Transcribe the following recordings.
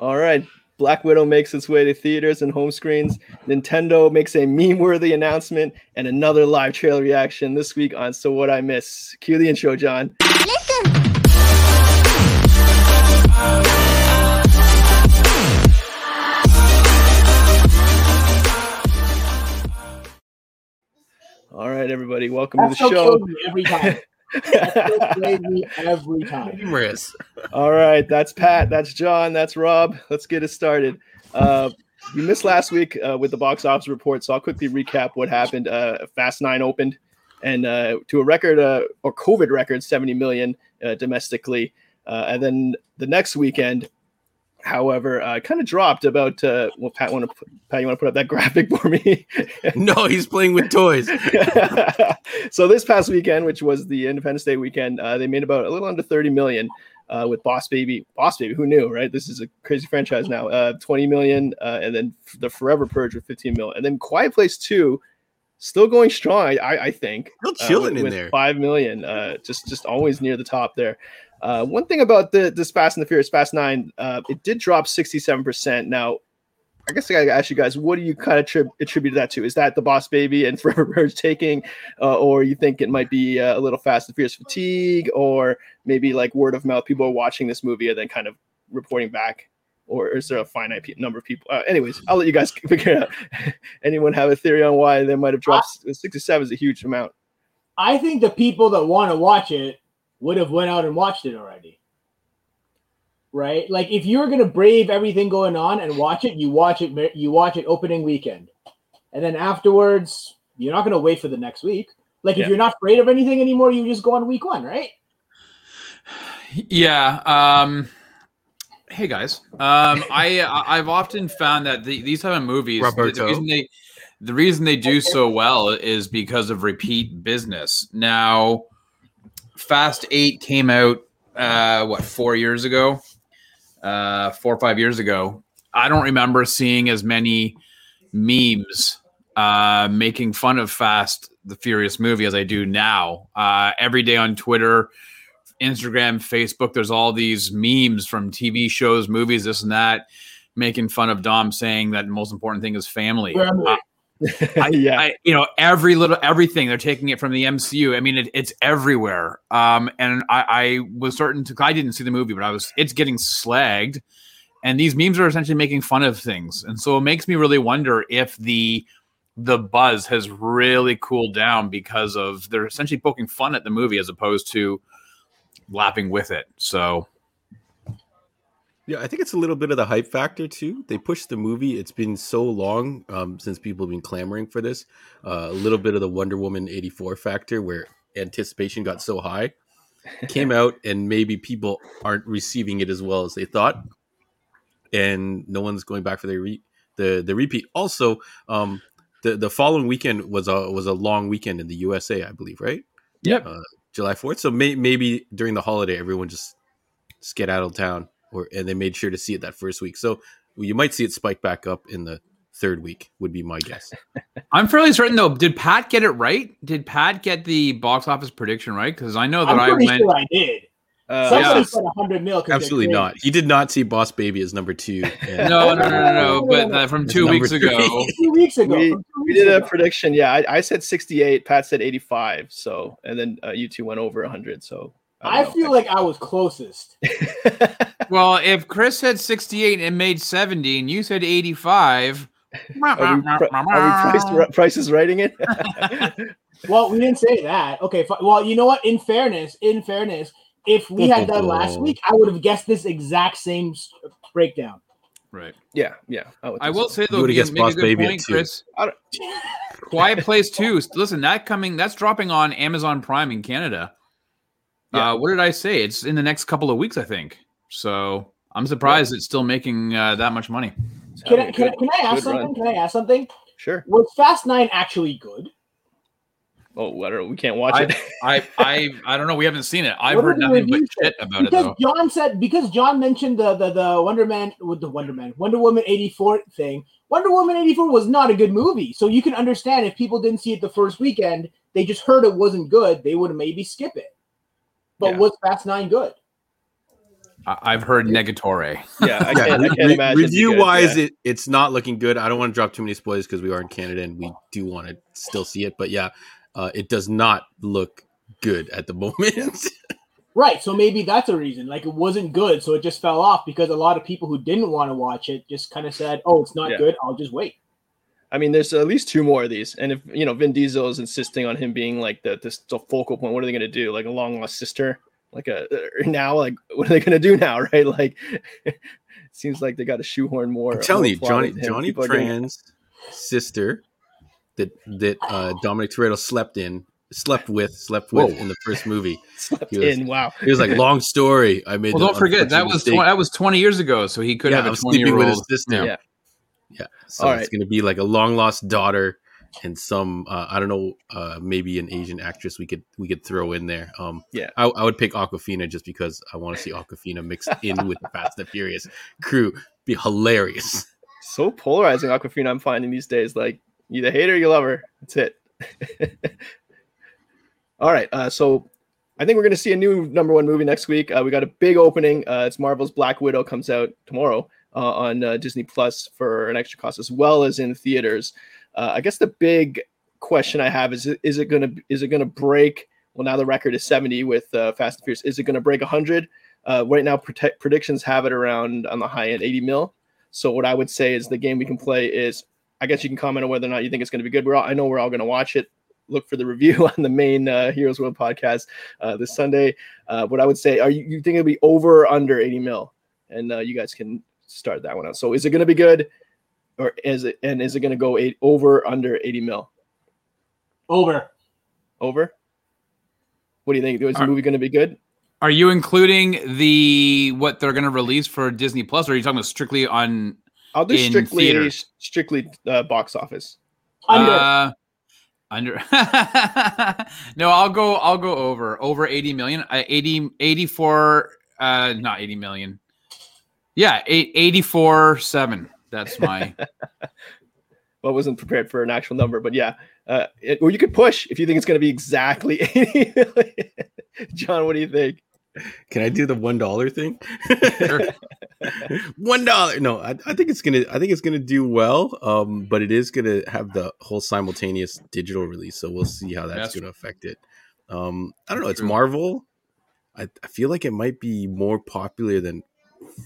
All right. Black Widow makes its way to theaters and home screens. Nintendo makes a meme worthy announcement and another live trailer reaction this week on So What'd I Miss. Cue the intro, John. Listen. All right, everybody, welcome That's to the show. Every time. every time. Humorous. All right, that's Pat. That's John. That's Rob. Let's get it started. Uh, we missed last week uh, with the box office report, so I'll quickly recap what happened. Uh, Fast Nine opened, and uh, to a record uh, or COVID record, seventy million uh, domestically, and then the next weekend, however, uh, kind of dropped about. Uh, well, Pat, want to Pat, you want to put up that graphic for me? no, he's playing with toys. so this past weekend, which was the Independence Day weekend, uh, they made about a little under thirty million. Uh, with Boss Baby, Boss Baby, who knew, right? This is a crazy franchise now. Uh, 20 million, uh, and then the Forever Purge with 15 million, and then Quiet Place 2, still going strong. I, I think still chilling uh, with, in there. Five million, uh, just just always near the top there. Uh, one thing about the this Fast and the Furious Fast Nine, uh, it did drop sixty seven percent. Now, I guess I gotta ask you guys, what do you kind of tri- attribute that to? Is that the Boss Baby and Forever Purge taking, uh, or you think it might be uh, a little Fast and Furious fatigue, or maybe like word of mouth? People are watching this movie and then kind of reporting back, or is there a finite pe- number of people? Uh, anyways, I'll let you guys figure it out. Anyone have a theory on why they might have dropped? Sixty seven is a huge amount. I think the people that want to watch it would have went out and watched it already. Right? Like if you're gonna brave everything going on and watch it, you watch it you watch it opening weekend. And then afterwards, you're not gonna wait for the next week. Like if yeah. you're not afraid of anything anymore, you just go on week one, right? Yeah. Um hey guys. Um I I've often found that the, these type of movies the, the reason they the reason they do so well is because of repeat business. Now, Fast Eight came out uh, what four years ago, uh, four or five years ago. I don't remember seeing as many memes uh, making fun of Fast the Furious movie as I do now. Uh, every day on Twitter, Instagram, Facebook, there's all these memes from TV shows, movies, this and that, making fun of Dom saying that the most important thing is family. Uh, I, yeah, I, you know every little everything they're taking it from the MCU. I mean, it, it's everywhere. Um, and I, I was certain to. I didn't see the movie, but I was. It's getting slagged, and these memes are essentially making fun of things, and so it makes me really wonder if the the buzz has really cooled down because of they're essentially poking fun at the movie as opposed to lapping with it. So yeah, I think it's a little bit of the hype factor too. They pushed the movie. It's been so long um, since people have been clamoring for this. Uh, a little bit of the Wonder Woman 84 factor where anticipation got so high. Came out and maybe people aren't receiving it as well as they thought. And no one's going back for the re- the the repeat. Also, um, the the following weekend was a was a long weekend in the USA, I believe, right? Yep. Uh, July 4th. So may- maybe during the holiday everyone just skedaddled town or and they made sure to see it that first week. So you might see it spike back up in the third week would be my guess. I'm fairly certain though. Did Pat get it right? Did Pat get the box office prediction right? Because I know that I'm I went. Sure I did. Uh, Somebody yeah. said 100 mil. Absolutely not. He did not see Boss Baby as number two. no, no, no, no, no. But uh, from two weeks ago. two weeks ago. We, we did a prediction. Yeah, I, I, said 68. Pat said 85. So, and then uh, you two went over 100. So I, I feel like I was closest. well, if Chris said 68 and made 70 and you said 85, are we, are we price, price is writing it? well, we didn't say that. Okay, well, you know what? In fairness, in fairness, if we had done last week, I would have guessed this exact same breakdown. Right. Yeah. Yeah. I, I will so. say though, you make a good point, Chris. Quiet Place Two. Listen, that coming. That's dropping on Amazon Prime in Canada. Yeah. Uh, what did I say? It's in the next couple of weeks, I think. So I'm surprised yeah. it's still making uh, that much money. Can I, can, I, can I ask something? Run. Can I ask something? Sure. Was Fast Nine actually good? Oh, I don't know. We can't watch I, it. I, I, I don't know. We haven't seen it. I've what heard nothing but shit about because it. Though. John said because John mentioned the the, the Wonder Man with the Wonder Man Wonder Woman eighty four thing. Wonder Woman eighty four was not a good movie, so you can understand if people didn't see it the first weekend, they just heard it wasn't good, they would maybe skip it. But yeah. was Fast Nine good? I've heard Negatore. Yeah, I can't, I can't imagine. Review wise, yeah. it, it's not looking good. I don't want to drop too many spoilers because we are in Canada and we do want to still see it. But yeah, uh, it does not look good at the moment. right. So maybe that's a reason. Like it wasn't good, so it just fell off because a lot of people who didn't want to watch it just kind of said, "Oh, it's not yeah. good. I'll just wait." I mean, there's at least two more of these, and if you know Vin Diesel is insisting on him being like the the, the focal point, what are they going to do? Like a long lost sister? Like a now? Like what are they going to do now? Right? Like it seems like they got to shoehorn more. I'm telling you, Johnny Johnny Tran's sister that that uh, Dominic Toretto slept in slept with, slept with Whoa. in the first movie. slept was, in. Wow. He was like, long story. I made. Well, don't forget that was tw- that was twenty years ago, so he could yeah, have a twenty year old sister. Yeah. Yeah. So All it's right. going to be like a long lost daughter and some uh, I don't know uh, maybe an Asian actress we could we could throw in there. Um, yeah, I, I would pick Awkwafina just because I want to see Awkwafina mixed in with the Fast and Furious crew. Be hilarious. So polarizing Awkwafina I'm finding these days. Like you either hate her, or you love her. That's it. All right, uh, so I think we're going to see a new number one movie next week. Uh, we got a big opening. Uh, it's Marvel's Black Widow comes out tomorrow uh, on uh, Disney Plus for an extra cost, as well as in theaters. Uh, I guess the big question I have is: Is it gonna is it gonna break? Well, now the record is 70 with uh, Fast and Furious. Is it gonna break 100? Uh, right now, protect, predictions have it around on the high end 80 mil. So what I would say is the game we can play is. I guess you can comment on whether or not you think it's going to be good. We're all, I know we're all going to watch it look for the review on the main uh, Heroes World podcast uh, this Sunday. Uh, what I would say, are you, you think it'll be over or under 80 mil? And uh, you guys can start that one out. So is it going to be good, or is it and is it going to go eight, over under eighty mil? Over. Over. What do you think? Is the movie going to be good? Are you including the what they're going to release for Disney Plus, or are you talking about strictly on? I'll do strictly theaters? strictly uh, box office. Under. Uh, under. no, I'll go. I'll go over over eighty million. Uh, 80, 84, Uh, not eighty million. Yeah, eight, 84 7. That's my. well, wasn't prepared for an actual number, but yeah. Uh, it, or you could push if you think it's going to be exactly 80 million. John, what do you think? Can I do the one dollar thing? one dollar. No, I, I, think it's gonna. I think it's gonna do well. Um, but it is gonna have the whole simultaneous digital release, so we'll see how that's, that's gonna affect it. Um, I don't know. It's Marvel. I, I feel like it might be more popular than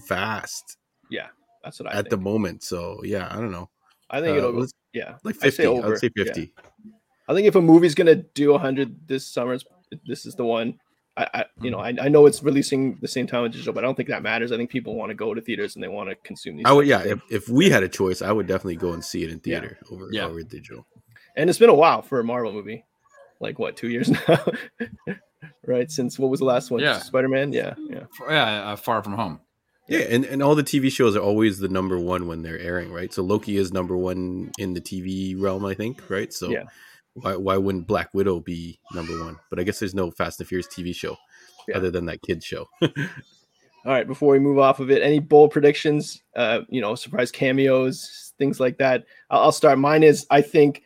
fast. Yeah, that's what I at think. the moment. So yeah, I don't know. I think uh, it'll yeah like fifty. I'd say, over. I'd say fifty. Yeah. I think if a movie's gonna do hundred this summer, this is the one. I, I you know mm-hmm. I, I know it's releasing the same time as digital, but I don't think that matters. I think people want to go to theaters and they want to consume these. I would yeah. If, if we had a choice, I would definitely go and see it in theater yeah. over yeah. over digital. And it's been a while for a Marvel movie, like what two years now, right? Since what was the last one? Yeah, Spider Man. Yeah, yeah, yeah. Uh, Far from Home. Yeah, and, and all the TV shows are always the number one when they're airing, right? So Loki is number one in the TV realm, I think, right? So yeah. why why wouldn't Black Widow be number one? But I guess there's no Fast and Furious TV show yeah. other than that kids show. all right, before we move off of it, any bold predictions? Uh, you know, surprise cameos, things like that. I'll, I'll start. Mine is I think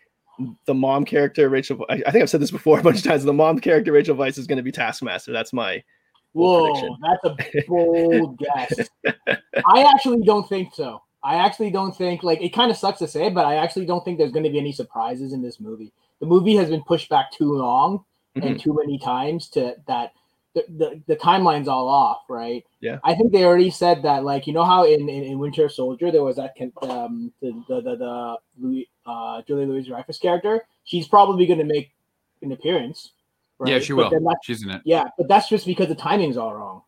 the mom character Rachel. I, I, think I've said this before a bunch of times. The mom character Rachel Weisz is going to be Taskmaster. That's my Whoa, that's a bold guess. I actually don't think so. I actually don't think like it kind of sucks to say, but I actually don't think there's going to be any surprises in this movie. The movie has been pushed back too long mm-hmm. and too many times to that the, the, the timeline's all off, right? Yeah. I think they already said that, like you know how in, in, in Winter Soldier there was that um the the the, the Louis uh Julie Louis Dreyfus character. She's probably going to make an appearance Right? Yeah, she but will. She's in it. Yeah, but that's just because the timing's all wrong,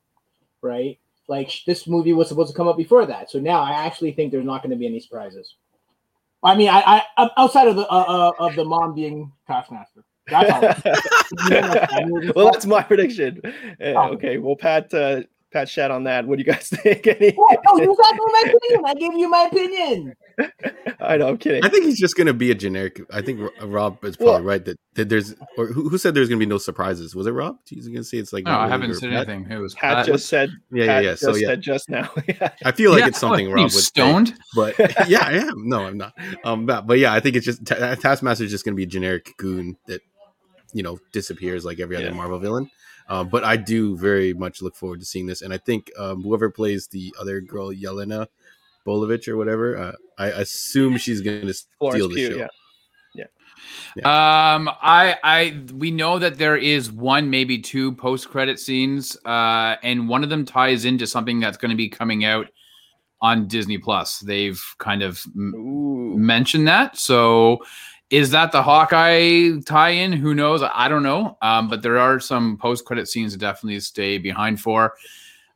right? Like this movie was supposed to come up before that, so now I actually think there's not going to be any surprises. I mean, I, I outside of the uh, uh, of the mom being Taskmaster. That's all. well, that's my prediction. Uh, okay, well, Pat, uh, Pat shat on that. What do you guys think? Any- oh, no, you got my opinion. I gave you my opinion. I know. I'm kidding. I think he's just going to be a generic. I think Rob is probably well, right that, that there's or who, who said there's going to be no surprises? Was it Rob? He's going to say it's like. No, I haven't said Pat? anything. It was Pat, Pat just said. Yeah, yeah, yeah. So yeah, just now. I feel like yeah, it's something what, Rob would stoned. Say, but yeah, I am. No, I'm not. Um, but, but yeah, I think it's just Taskmaster is just going to be a generic goon that you know disappears like every other yeah. Marvel villain. Uh, but I do very much look forward to seeing this, and I think um, whoever plays the other girl, Yelena Bolovich or whatever, uh, I assume she's going to steal the show. Yeah. Yeah. Um, I, I, we know that there is one, maybe two post-credit scenes, uh, and one of them ties into something that's going to be coming out on Disney Plus. They've kind of m- mentioned that. So, is that the Hawkeye tie-in? Who knows? I don't know. Um, but there are some post-credit scenes to definitely stay behind for.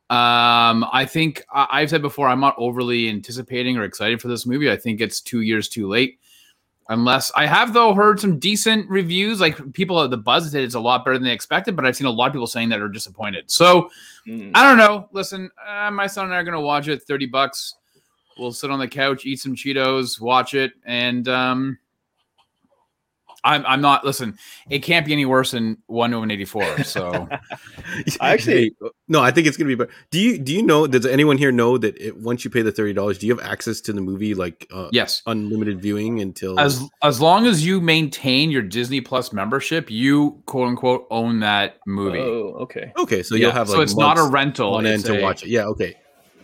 Um, I think I- have said before I'm not overly anticipating or excited for this movie. I think it's two years too late. Unless I have though heard some decent reviews, like people the buzz said it's a lot better than they expected, but I've seen a lot of people saying that are disappointed. So mm. I don't know. Listen, uh, my son and I are gonna watch it. Thirty bucks. We'll sit on the couch, eat some Cheetos, watch it, and um, I'm, I'm not. Listen, it can't be any worse than one over eighty four. So, I actually no, I think it's gonna be better. Do you do you know? Does anyone here know that it, once you pay the thirty dollars, do you have access to the movie like uh, yes, unlimited viewing until as as long as you maintain your Disney Plus membership, you quote unquote own that movie. Oh, okay, okay, so yeah. you'll have like so it's not a rental on end to watch it. Yeah, okay,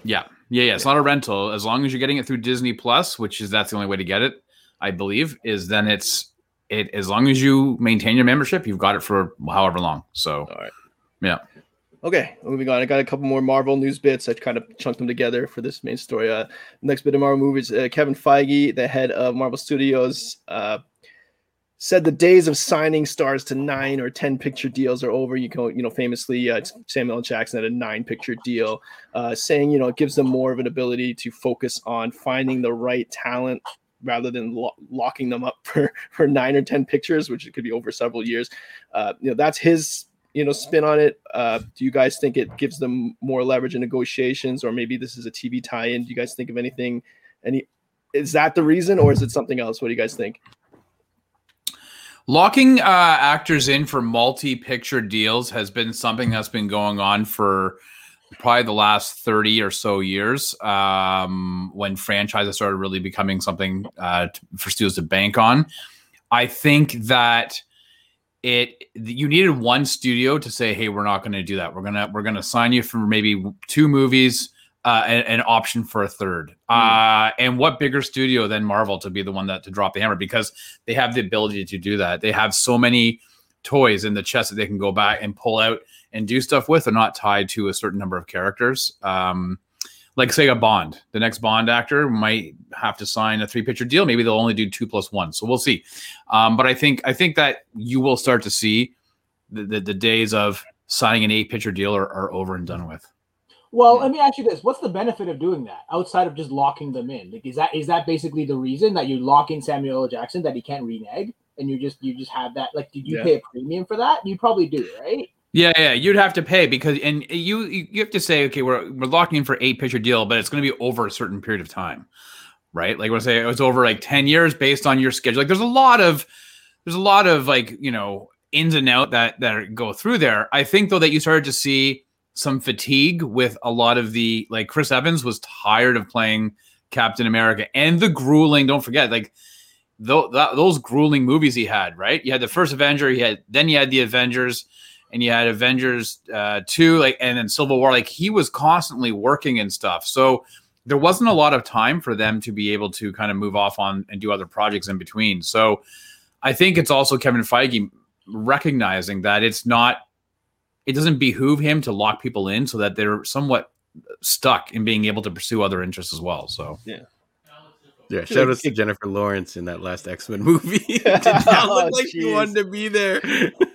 yeah, yeah, yeah. It's yeah. not a rental as long as you're getting it through Disney Plus, which is that's the only way to get it. I believe is then it's it as long as you maintain your membership, you've got it for however long. So, all right, yeah. Okay, moving on. I got a couple more Marvel news bits. I kind of chunked them together for this main story. Uh, next bit of Marvel movies: uh, Kevin Feige, the head of Marvel Studios, uh, said the days of signing stars to nine or ten picture deals are over. You can, you know, famously uh, Samuel Jackson had a nine picture deal, uh, saying you know it gives them more of an ability to focus on finding the right talent rather than lo- locking them up for for nine or ten pictures, which it could be over several years. Uh, you know, that's his you know spin on it. Uh, do you guys think it gives them more leverage in negotiations, or maybe this is a TV tie-in? Do you guys think of anything? Any is that the reason, or is it something else? What do you guys think? Locking uh, actors in for multi-picture deals has been something that's been going on for probably the last 30 or so years um, when franchises started really becoming something uh, for studios to bank on. I think that it you needed one studio to say, "Hey, we're not going to do that. We're gonna we're gonna sign you for maybe two movies, uh, and an option for a third. Mm. Uh, and what bigger studio than Marvel to be the one that to drop the hammer because they have the ability to do that. They have so many toys in the chest that they can go back and pull out and do stuff with are not tied to a certain number of characters. Um, like say a Bond, the next Bond actor might have to sign a three picture deal. Maybe they'll only do two plus one. So we'll see. Um, but I think I think that you will start to see the, the, the days of signing an eight pitcher deal are, are over and done with. Well, let me ask you this: What's the benefit of doing that outside of just locking them in? Like, is that is that basically the reason that you lock in Samuel L. Jackson that he can't renege, and you just you just have that? Like, did you yeah. pay a premium for that? You probably do, right? Yeah, yeah, you'd have to pay because, and you you have to say, okay, we're we're locking in for eight pitcher deal, but it's going to be over a certain period of time, right? Like, when I say it's over like ten years based on your schedule. Like, there's a lot of there's a lot of like you know ins and out that that go through there. I think though that you started to see some fatigue with a lot of the like Chris Evans was tired of playing Captain America and the grueling. Don't forget, like th- those grueling movies he had. Right, you had the first Avenger, he had then you had the Avengers and you had Avengers uh, two, like, and then Civil War. Like he was constantly working and stuff. So there wasn't a lot of time for them to be able to kind of move off on and do other projects in between. So I think it's also Kevin Feige recognizing that it's not, it doesn't behoove him to lock people in so that they're somewhat stuck in being able to pursue other interests as well. So yeah. Yeah, shout out to Jennifer Lawrence in that last X Men movie. Did not look oh, like geez. she wanted to be there.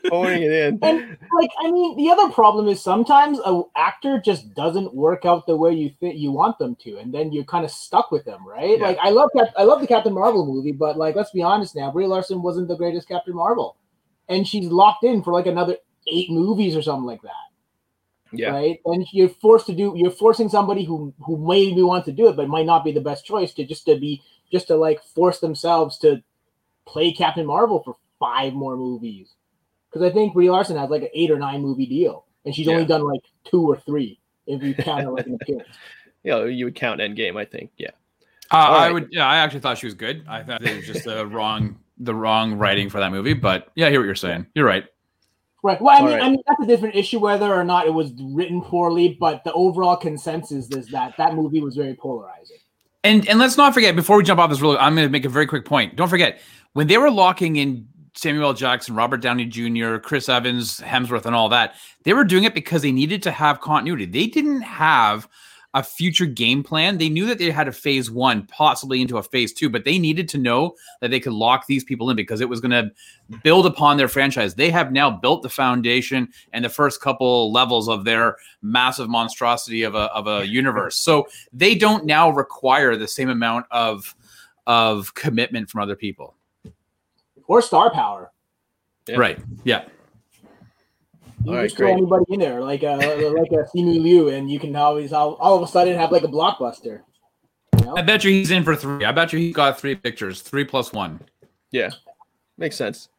Phoning it in. And like, I mean, the other problem is sometimes a actor just doesn't work out the way you think you want them to, and then you're kind of stuck with them, right? Yeah. Like, I love Cap- I love the Captain Marvel movie, but like, let's be honest now, Brie Larson wasn't the greatest Captain Marvel, and she's locked in for like another eight movies or something like that. Yeah. Right. And you're forced to do. You're forcing somebody who who maybe wants to do it, but might not be the best choice to just to be just to like force themselves to play Captain Marvel for five more movies. Because I think Brie Larson has like an eight or nine movie deal, and she's yeah. only done like two or three if you count her like an appearance. Yeah, you would count Endgame, I think. Yeah. Uh, I would. Yeah, I actually thought she was good. I thought it was just the wrong, the wrong writing for that movie. But yeah, I hear what you're saying. You're right. Right. Well, I mean, right. I mean that's a different issue whether or not it was written poorly, but the overall consensus is that that movie was very polarizing. And and let's not forget before we jump off this rule, I'm going to make a very quick point. Don't forget when they were locking in Samuel Jackson, Robert Downey Jr., Chris Evans, Hemsworth, and all that, they were doing it because they needed to have continuity. They didn't have a future game plan. They knew that they had a phase one, possibly into a phase two, but they needed to know that they could lock these people in because it was going to build upon their franchise. They have now built the foundation and the first couple levels of their massive monstrosity of a, of a universe. So they don't now require the same amount of of commitment from other people or star power. Yeah. Right. Yeah. You all just right, throw great. anybody in there, like a like a Simu Liu, and you can always all, all of a sudden have like a blockbuster. You know? I bet you he's in for three. I bet you he got three pictures, three plus one. Yeah, makes sense.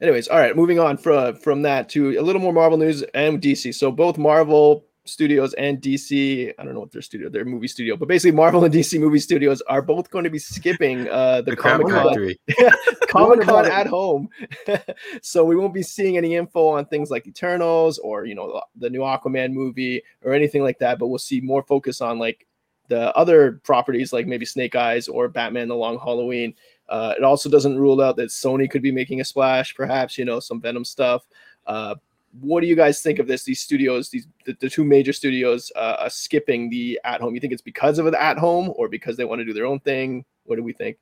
Anyways, all right, moving on from from that to a little more Marvel news and DC. So both Marvel Studios and DC. I don't know what their studio, their movie studio, but basically Marvel and DC movie studios are both going to be skipping uh, the, the Comic Con Comic Con at home. so we won't be seeing any info on things like Eternals or you know the new Aquaman movie or anything like that. But we'll see more focus on like the other properties like maybe Snake Eyes or Batman: The Long Halloween. Uh, it also doesn't rule out that Sony could be making a splash, perhaps you know some Venom stuff. Uh, what do you guys think of this? These studios, these the, the two major studios, uh, uh, skipping the at home. You think it's because of the at home or because they want to do their own thing? What do we think?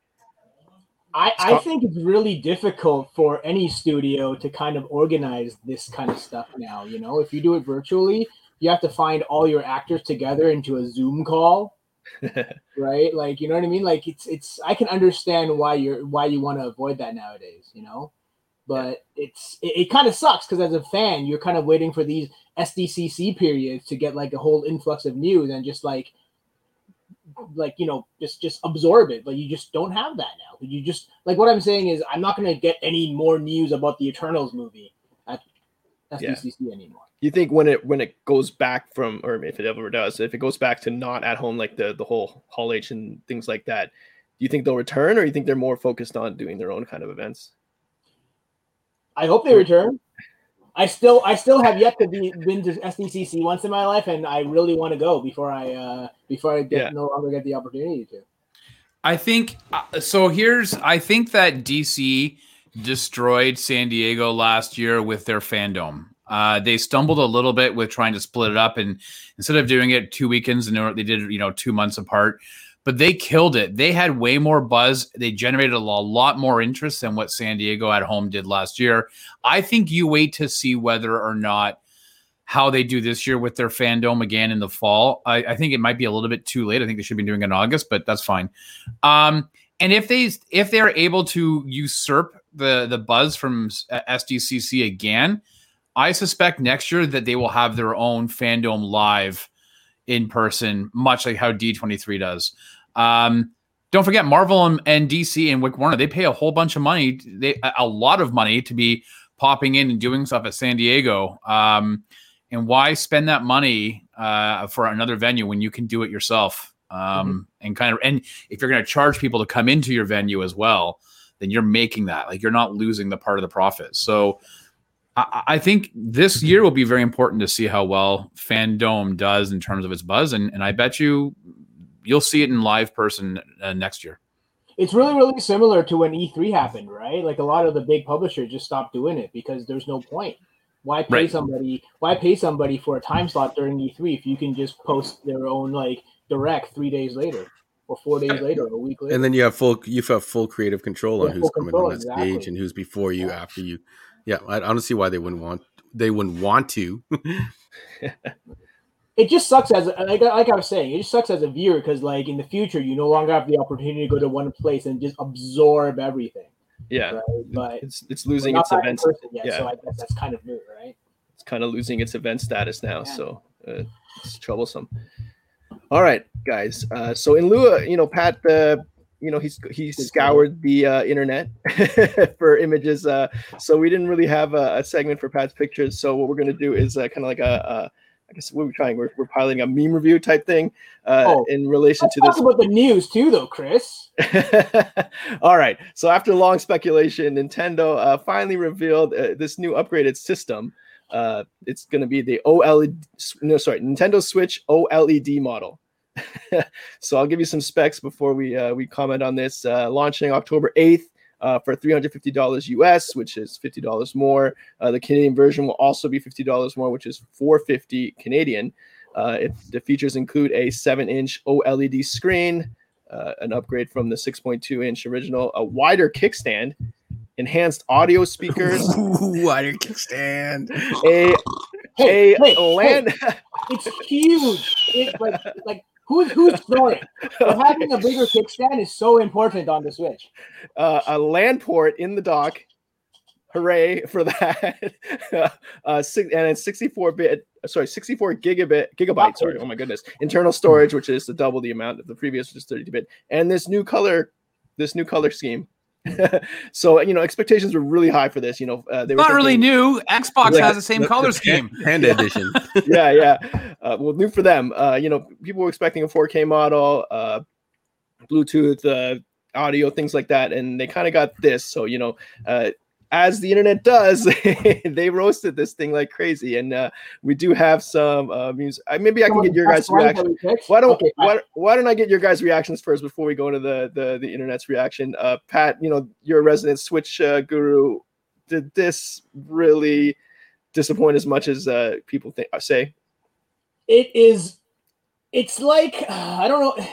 I, I think it's really difficult for any studio to kind of organize this kind of stuff now. You know, if you do it virtually, you have to find all your actors together into a Zoom call, right? Like, you know what I mean? Like, it's it's. I can understand why you're why you want to avoid that nowadays. You know, but it's it, it kind of sucks because as a fan, you're kind of waiting for these SDCC periods to get like a whole influx of news and just like like you know just just absorb it. But you just don't have that now. You just like what i'm saying is i'm not going to get any more news about the eternals movie at sdcc yeah. anymore. You think when it when it goes back from or if it ever does if it goes back to not at home like the the whole hall h and things like that do you think they'll return or you think they're more focused on doing their own kind of events I hope they return. I still I still have yet to be been to SDCC once in my life, and I really want to go before I uh before I get yeah. no longer get the opportunity to. I think uh, so. Here's I think that DC destroyed San Diego last year with their FanDome. Uh, they stumbled a little bit with trying to split it up, and instead of doing it two weekends, and they did you know two months apart but they killed it. They had way more buzz. They generated a lot more interest than what San Diego at home did last year. I think you wait to see whether or not how they do this year with their FanDome again in the fall. I, I think it might be a little bit too late. I think they should be doing it in August, but that's fine. Um, and if they if they're able to usurp the the buzz from SDCC again, I suspect next year that they will have their own FanDome live in person, much like how D23 does. Um, don't forget Marvel and, and, DC and Wick Warner, they pay a whole bunch of money, they a lot of money to be popping in and doing stuff at San Diego. Um, and why spend that money uh, for another venue when you can do it yourself? Um, mm-hmm. And kind of, and if you're going to charge people to come into your venue as well, then you're making that like you're not losing the part of the profit. So I, I think this year will be very important to see how well FanDome does in terms of its buzz, and, and I bet you you'll see it in live person uh, next year. It's really, really similar to when E3 happened, right? Like a lot of the big publishers just stopped doing it because there's no point. Why pay right. somebody? Why pay somebody for a time slot during E3 if you can just post their own like direct three days later? or four days later, or a week later. And then you have full you have full creative control on who's coming control, on that exactly. stage and who's before you, yeah. after you. Yeah, I, don't see why they wouldn't want they wouldn't want to. it just sucks as like, like I was saying, it just sucks as a viewer because like in the future you no longer have the opportunity to go to one place and just absorb everything. Yeah, right? but it's it's losing its event. Yet, yeah, so I guess that's kind of new, right? It's kind of losing its event status now, yeah. so uh, it's troublesome. All right, guys. Uh, so in lieu, of, you know, Pat uh, you know he's he scoured the uh, internet for images uh, so we didn't really have a, a, segment for pat's pictures so what we're going to do is uh, kind of like a, I guess we're trying. We're, we're piloting a meme review type thing uh, oh, in relation to this. about the news too, though, Chris. All right. So after long speculation, Nintendo uh, finally revealed uh, this new upgraded system. Uh, it's going to be the OLED. No, sorry, Nintendo Switch OLED model. so I'll give you some specs before we uh, we comment on this. Uh, launching October eighth uh, for $350 US, which is $50 more. Uh, the Canadian version will also be $50 more, which is 450 Canadian. Uh, if the features include a 7-inch OLED screen, uh, an upgrade from the 6.2-inch original, a wider kickstand, enhanced audio speakers, wider kickstand, a hey, a hey, land. Hey, it's huge. It's like like Who's who's snoring? having a bigger kickstand is so important on the Switch. Uh, a land port in the dock. Hooray for that! uh, six, and it's 64 bit, sorry, 64 gigabit gigabytes. Sorry, oh my goodness, internal storage, which is the double the amount of the previous, which is 32 bit, and this new color, this new color scheme so you know expectations were really high for this. You know, uh, they were not thinking, really new. Xbox has the same the, color the scheme, Panda edition. yeah, yeah. Uh, well, new for them. Uh, you know, people were expecting a 4K model, uh, Bluetooth, uh, audio, things like that, and they kind of got this. So you know, uh, as the internet does, they roasted this thing like crazy, and uh, we do have some uh, music. Maybe I can get your guys' reaction. Why don't okay, why, why don't I get your guys' reactions first before we go into the the, the internet's reaction? Uh, Pat, you know you're a resident Switch uh, guru. Did this really disappoint as much as uh, people think? I uh, say it is. It's like I don't know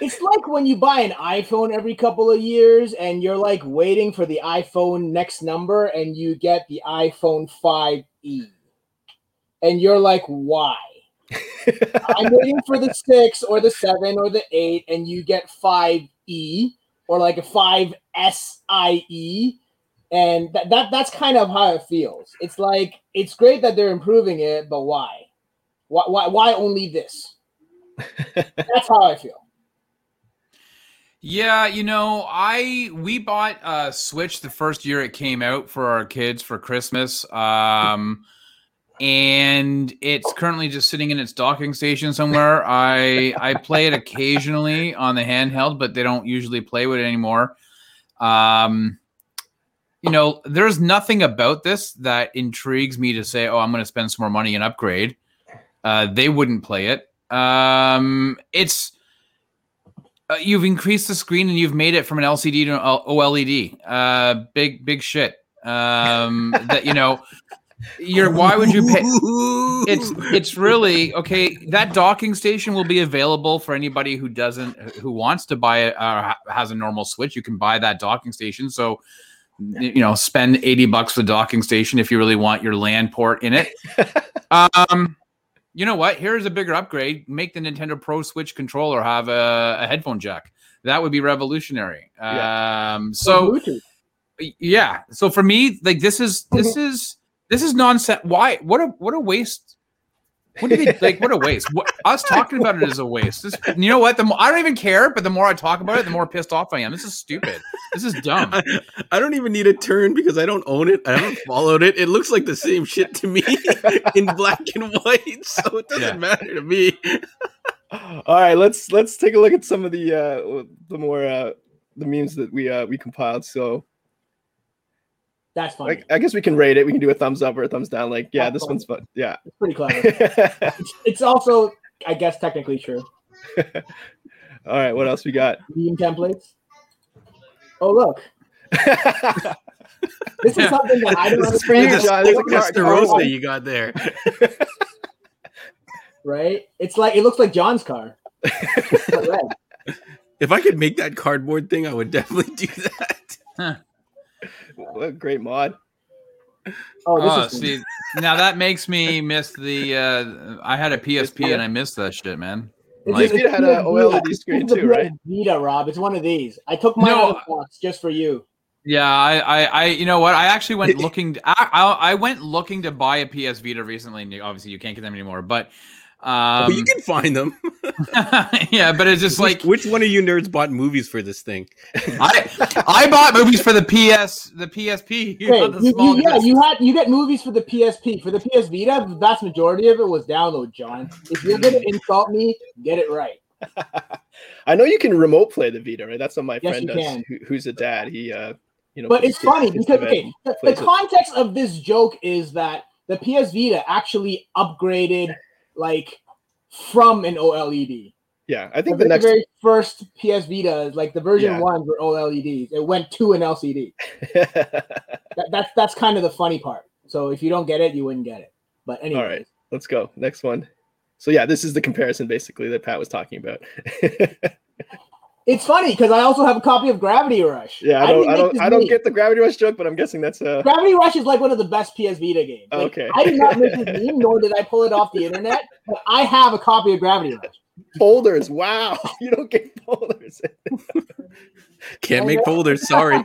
it's like when you buy an iPhone every couple of years and you're like waiting for the iPhone next number and you get the iPhone 5E. And you're like, why? I'm waiting for the 6 or the 7 or the 8 and you get 5E or like a 5SIE and that, that that's kind of how it feels. It's like it's great that they're improving it, but why? Why why, why only this? that's how I feel. Yeah, you know, I we bought a Switch the first year it came out for our kids for Christmas. Um and it's currently just sitting in its docking station somewhere. I I play it occasionally on the handheld, but they don't usually play with it anymore. Um you know, there's nothing about this that intrigues me to say, "Oh, I'm going to spend some more money and upgrade." Uh, they wouldn't play it. Um, it's uh, you've increased the screen and you've made it from an LCD to an OLED. Uh, big big shit. Um, that you know, you're why would you pay? It's it's really okay. That docking station will be available for anybody who doesn't who wants to buy it or uh, has a normal Switch. You can buy that docking station. So you know, spend 80 bucks for the docking station if you really want your LAN port in it. Um, you know what? Here's a bigger upgrade. Make the Nintendo Pro Switch controller have a, a headphone jack. That would be revolutionary. Yeah. Um, so yeah. So for me, like this is this is this is nonsense. Why? What a what a waste what do they like? What a waste! What, us talking about it is a waste. This, you know what? The more, I don't even care, but the more I talk about it, the more pissed off I am. This is stupid. This is dumb. I, I don't even need a turn because I don't own it. I haven't followed it. It looks like the same shit to me in black and white, so it doesn't yeah. matter to me. All right, let's let's take a look at some of the uh, the more uh, the memes that we uh, we compiled. So that's fine. I, I, guess we can rate it. We can do a thumbs up or a thumbs down. Like, yeah, That's this fun. one's fun. Yeah, it's pretty clever. it's, it's, also, I guess, technically true. All right, what else we got? Meme templates. Oh look. this is something that I don't this understand. Is John. There's a car, that you got there. right? It's like it looks like John's car. if I could make that cardboard thing, I would definitely do that. Huh. What a great mod. Oh, oh see, now that makes me miss the. Uh, I had a PSP and I missed that shit, man. Like, PSP had an OLED screen too, right? Vita, Rob. It's one of these. I took my no, box just for you. Yeah, I, I, I, you know what? I actually went looking. I, I, I went looking to buy a PS Vita recently. and Obviously, you can't get them anymore, but Um, well, you can find them. yeah, but it's just like which one of you nerds bought movies for this thing? I I bought movies for the PS the PSP. Hey, you, you, yeah, you had you get movies for the PSP. For the PS Vita, the vast majority of it was download. John, if you're gonna insult me, get it right. I know you can remote play the Vita, right? That's what my yes, friend does. Who, who's a dad? He, uh, you know. But it's funny because okay, the, the context of this joke is that the PS Vita actually upgraded like from an OLED. Yeah, I think the, the next very first PS Vita, like the version yeah. ones were OLEDs. It went to an LCD. that, that's that's kind of the funny part. So if you don't get it, you wouldn't get it. But anyway, all right, let's go next one. So yeah, this is the comparison basically that Pat was talking about. It's funny because I also have a copy of Gravity Rush. Yeah, I don't, I, I don't, I don't get the Gravity Rush joke, but I'm guessing that's a Gravity Rush is like one of the best PS Vita games. Like, okay, I did not make this meme, nor did I pull it off the internet, but I have a copy of Gravity Rush. Folders, wow! You don't get folders. Can't make folders. Sorry.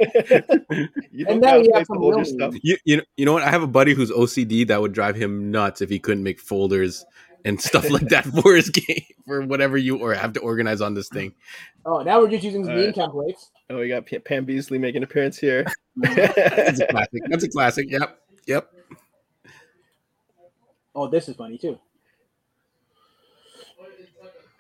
you and then you have some folder stuff. You, you know, you know what? I have a buddy who's OCD that would drive him nuts if he couldn't make folders and stuff like that for his game for whatever you or have to organize on this oh, thing. Oh, now we're just using the right. templates. Oh, we got Pam Beesly making an appearance here. That's a classic. That's a classic. Yep. Yep. Oh, this is funny too.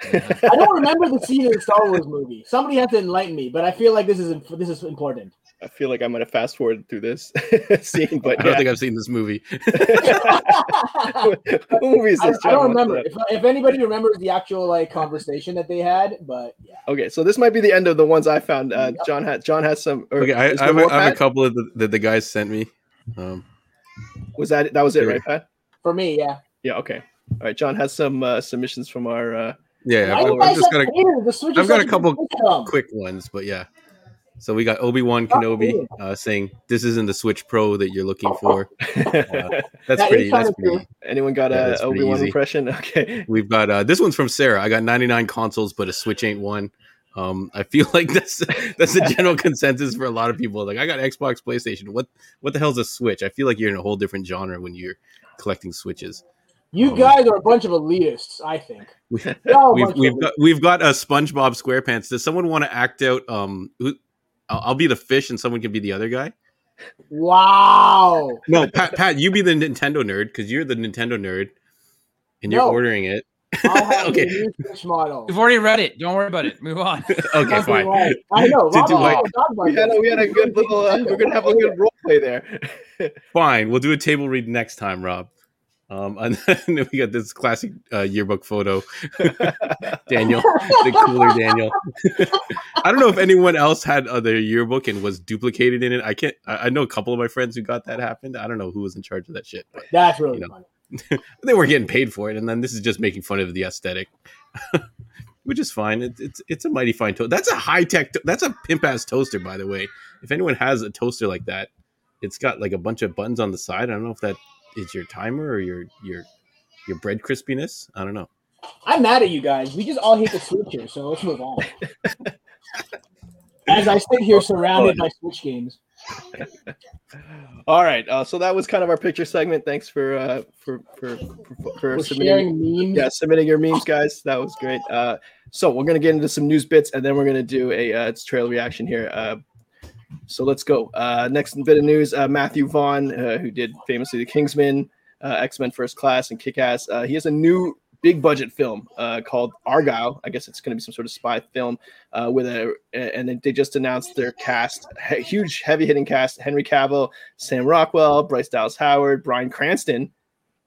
I don't remember the scene in the Star Wars movie. Somebody has to enlighten me, but I feel like this is this is important. I feel like I'm gonna fast forward through this scene, but I don't think I've seen this movie. what movie is this? I, I don't remember. If, if anybody remembers the actual like conversation that they had, but yeah. Okay, so this might be the end of the ones I found. Uh, John has John has some. okay, I, I, have a, I, have a couple of the, that the guys sent me. Um, was that that was it, right, Pat? For me, yeah. Yeah. Okay. All right. John has some uh, submissions from our. Uh, yeah, I've, I've just got a, I've got a couple quick ones, but yeah. So we got Obi Wan Kenobi uh, saying, "This isn't the Switch Pro that you're looking for." Uh, that's that pretty. That's pretty. Anyone got yeah, a Obi Wan impression? Okay. We've got uh, this one's from Sarah. I got 99 consoles, but a Switch ain't one. Um, I feel like that's that's the general consensus for a lot of people. Like, I got Xbox, PlayStation. What what the hell's a Switch? I feel like you're in a whole different genre when you're collecting Switches. You um, guys are a bunch of elitists, I think. We, have we've got we've got a SpongeBob SquarePants. Does someone want to act out? Um, who, I'll, I'll, be the fish and someone can be the other guy. Wow. No, Pat, Pat, you be the Nintendo nerd because you're the Nintendo nerd, and you're no. ordering it. okay. model. We've already read it. Don't worry about it. Move on. okay, fine. Right. I know. to, to we, had a, we had a good little. Uh, we're gonna have a good role play there. fine. We'll do a table read next time, Rob. Um, and then we got this classic uh, yearbook photo, Daniel, the cooler Daniel. I don't know if anyone else had uh, their yearbook and was duplicated in it. I can't. I, I, know a couple of my friends who got that happened. I don't know who was in charge of that shit. But, That's really you know, funny. they were getting paid for it, and then this is just making fun of the aesthetic, which is fine. It, it's it's a mighty fine toaster. That's a high tech. To- that's a pimp ass toaster, by the way. If anyone has a toaster like that, it's got like a bunch of buttons on the side. I don't know if that is your timer or your your your bread crispiness. I don't know. I'm mad at you guys. We just all hate the Switch here, so let's move on. As I sit here surrounded by Switch games. All right, uh, so that was kind of our picture segment. Thanks for uh, for for for, for submitting memes. Yeah, submitting your memes, guys. That was great. Uh, so we're gonna get into some news bits, and then we're gonna do a uh, it's trailer reaction here. Uh, so let's go. Uh, next bit of news: uh, Matthew Vaughn, uh, who did famously The Kingsman, uh, X Men First Class, and Kick Ass. Uh, he has a new big budget film uh, called Argylle. I guess it's going to be some sort of spy film with a, and they just announced their cast, huge heavy hitting cast: Henry Cavill, Sam Rockwell, Bryce Dallas Howard, Bryan Cranston,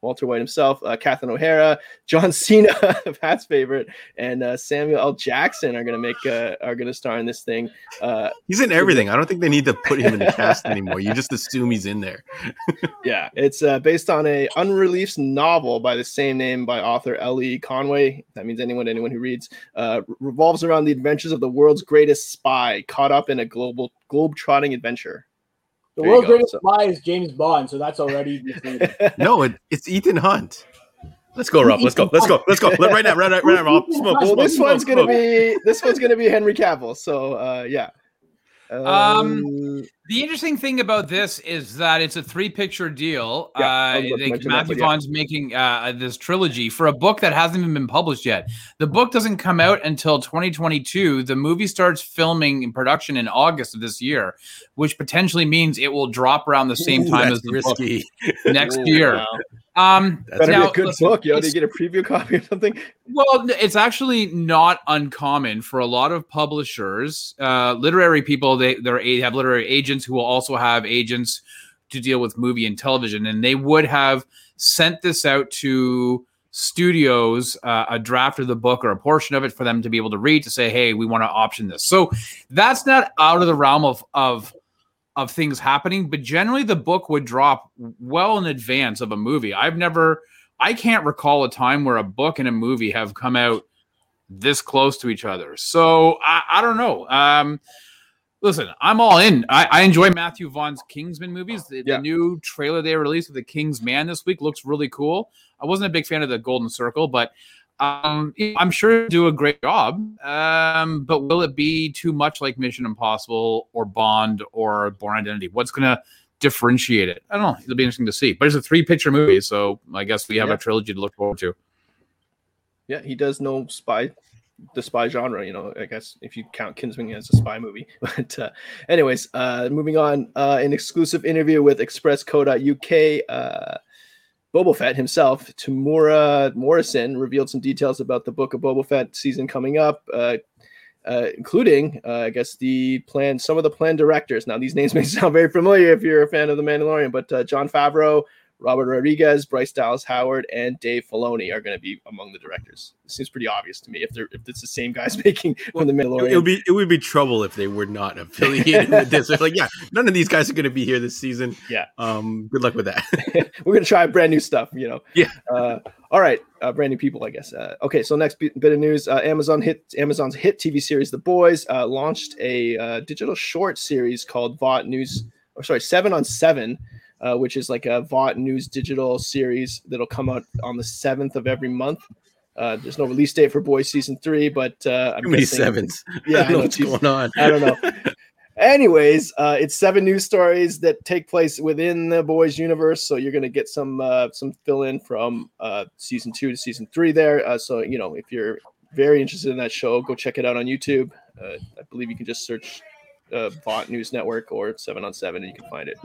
Walter White himself, uh, Catherine O'Hara, John Cena, Pat's favorite, and uh, Samuel L. Jackson are going to make uh, are to star in this thing. Uh, he's in everything. I don't think they need to put him in the cast anymore. You just assume he's in there. yeah, it's uh, based on a unreleased novel by the same name by author Elly Conway. That means anyone anyone who reads uh, revolves around the adventures of the world's greatest spy caught up in a global globe trotting adventure. The world's greatest so. spy is James Bond, so that's already no, it, it's Ethan Hunt. Let's go, Rob. Let's go. Let's go. Let's go. Right now, right now, right now, Rob. Smoke. Well, smoke, this smoke, one's smoke. gonna be this one's gonna be Henry Cavill. So uh, yeah. Um, the interesting thing about this is that it's a three-picture deal. Yeah, uh, Matthew Vaughn's yeah. making uh, this trilogy for a book that hasn't even been published yet. The book doesn't come out until 2022. The movie starts filming in production in August of this year, which potentially means it will drop around the same Ooh, time as the risky. book next Ooh, year. Wow. Um, That's now, a good listen, book. Yo, did you get a preview copy or something? Well, it's actually not uncommon for a lot of publishers, uh, literary people. They they have literary agents who will also have agents to deal with movie and television, and they would have sent this out to studios uh, a draft of the book or a portion of it for them to be able to read to say, "Hey, we want to option this." So that's not out of the realm of of of things happening, but generally the book would drop well in advance of a movie. I've never, I can't recall a time where a book and a movie have come out this close to each other. So I, I don't know. Um, listen, I'm all in. I, I, enjoy Matthew Vaughn's Kingsman movies. The, yeah. the, new trailer they released of the King's Man this week looks really cool. I wasn't a big fan of the Golden Circle, but um, I'm sure do a great job. Um, but will it be too much like Mission Impossible or Bond or Bourne Identity? What's going to differentiate it? I don't know. It'll be interesting to see. But it's a three picture movie, so I guess we have yeah. a trilogy to look forward to. Yeah, he does know spy, the spy genre. You know, I guess if you count Kingsman as a spy movie. But uh, anyways, uh, moving on. Uh, an exclusive interview with Express.co.uk. Uh, Boba Fett himself, Temuera Morrison, revealed some details about the book of Boba Fett season coming up, uh, uh, including, uh, I guess, the plan, some of the plan directors. Now, these names may sound very familiar if you're a fan of The Mandalorian, but uh, Jon Favreau, Robert Rodriguez, Bryce Dallas Howard, and Dave Filoni are going to be among the directors. It seems pretty obvious to me if they're if it's the same guys making well, from the Mandalorian. It would be it would be trouble if they were not affiliated with this. They're like, yeah, none of these guys are going to be here this season. Yeah. Um. Good luck with that. we're going to try brand new stuff. You know. Yeah. Uh, all right, uh, brand new people, I guess. Uh, okay, so next bit, of news: uh, Amazon hit Amazon's hit TV series The Boys uh, launched a uh, digital short series called Vought News, or sorry, Seven on Seven, uh, which is like a Vought News digital series that'll come out on the seventh of every month. Uh, there's no release date for Boys season three, but uh, I'm many sevens. Yeah, I don't know what's going on. I don't know. Anyways, uh, it's seven news stories that take place within the Boys universe, so you're going to get some uh, some fill in from uh, season two to season three there. Uh, so you know, if you're very interested in that show, go check it out on YouTube. Uh, I believe you can just search uh, Vought News Network or Seven on Seven, and you can find it.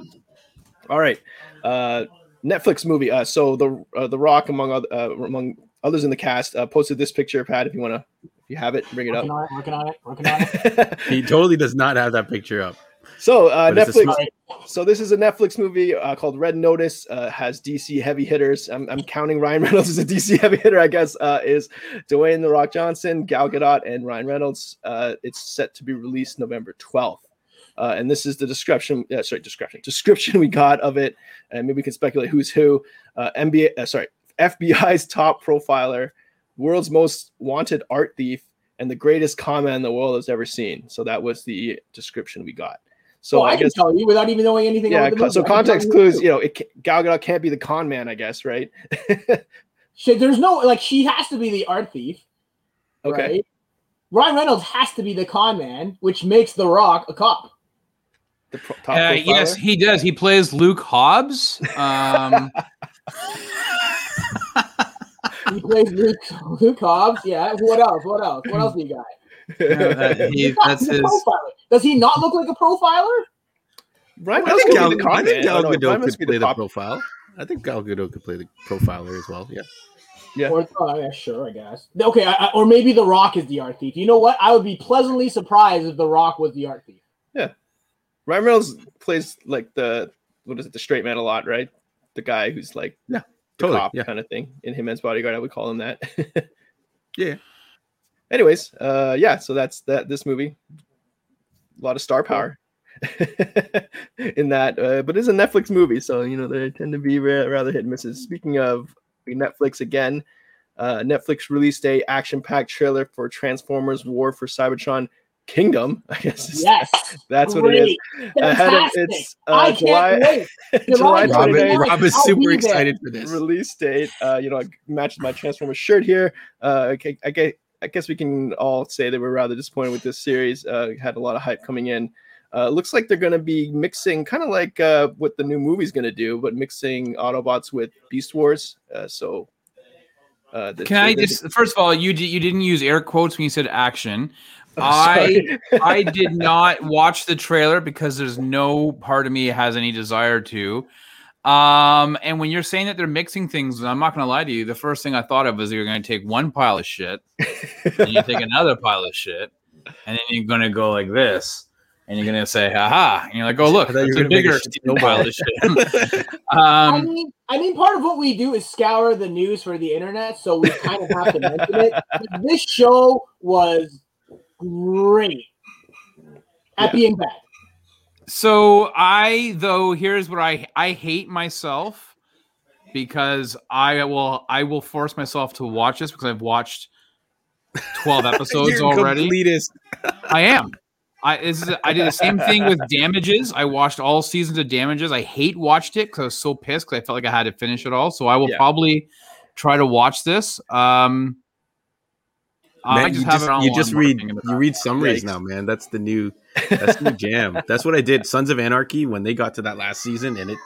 All right, uh, Netflix movie. Uh, so the uh, the Rock, among other, uh, among others in the cast, uh, posted this picture. Pat, if you want to, if you have it, bring it working up. On it, working on it. Working on it. he totally does not have that picture up. So uh, Netflix. So this is a Netflix movie uh, called Red Notice. Uh, has DC heavy hitters. I'm, I'm, counting Ryan Reynolds as a DC heavy hitter. I guess uh, is Dwayne the Rock Johnson, Gal Gadot, and Ryan Reynolds. Uh, it's set to be released November 12th. Uh, and this is the description. Uh, sorry, description. Description we got of it, and maybe we can speculate who's who. Uh, NBA. Uh, sorry, FBI's top profiler, world's most wanted art thief, and the greatest comment the world has ever seen. So that was the description we got. So well, I, I guess, can tell you without even knowing anything. Yeah. so context clues. You know, it, Gal Gadot can't be the con man. I guess right. there's no like she has to be the art thief. Okay. Right? Ryan Reynolds has to be the con man, which makes The Rock a cop. The pro- uh, yes, he does. He plays Luke Hobbs. Um, he plays Luke, Luke Hobbs. Yeah. What else? What else? What else do you got? No, that, he, that's his. Does he not look like a profiler? Right. I think Gal, I think Gal Gadot could play the, the profile. I think Gal Gadot could play the profiler as well. Yeah. Yeah. Or, oh, yeah, sure, I guess. Okay, I, or maybe The Rock is the art thief. You know what? I would be pleasantly surprised if The Rock was the art thief. Ryan Reynolds plays like the what is it, the straight man a lot, right? The guy who's like yeah, totally, cop yeah. kind of thing. In him Hitman's Bodyguard, I would call him that. yeah. Anyways, uh, yeah. So that's that. This movie, a lot of star power in that, uh, but it's a Netflix movie, so you know they tend to be rather hit and misses. Speaking of Netflix again, uh, Netflix released a action-packed trailer for Transformers: War for Cybertron Kingdom, I guess. Yes, that's Great. what it is. Ahead of its uh, July, July Rob, Rob is super excited for this release date. Uh, you know, I matched my Transformers shirt here. Uh, okay, I guess, I guess we can all say that we're rather disappointed with this series. Uh, had a lot of hype coming in. uh, looks like they're going to be mixing kind of like uh, what the new movie's going to do, but mixing Autobots with Beast Wars. Uh, so, uh, can I just first of all, you you didn't use air quotes when you said action. I I did not watch the trailer because there's no part of me has any desire to. Um, and when you're saying that they're mixing things, I'm not going to lie to you. The first thing I thought of was you're going to take one pile of shit, and you take another pile of shit, and then you're going to go like this, and you're going to say, "Ha!" And you're like, "Oh, look, it's a bigger a pile of shit." um, I mean, I mean, part of what we do is scour the news for the internet, so we kind of have to mention it. But this show was great at yeah. being bad. So I though here's what I I hate myself because I will I will force myself to watch this because I've watched 12 episodes already. Completist. I am. I is, I did the same thing with Damages. I watched all seasons of Damages. I hate watched it because I was so pissed because I felt like I had to finish it all. So I will yeah. probably try to watch this. Um, Uh, man, just you just, you just read you read summaries now, man. That's the new that's the new jam. That's what I did. Sons of Anarchy when they got to that last season and it